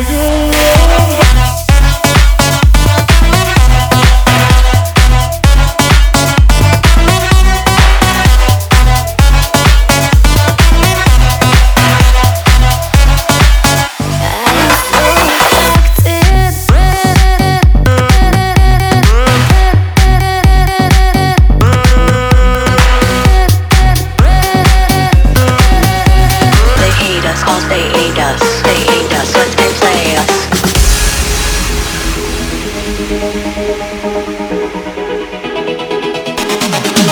you.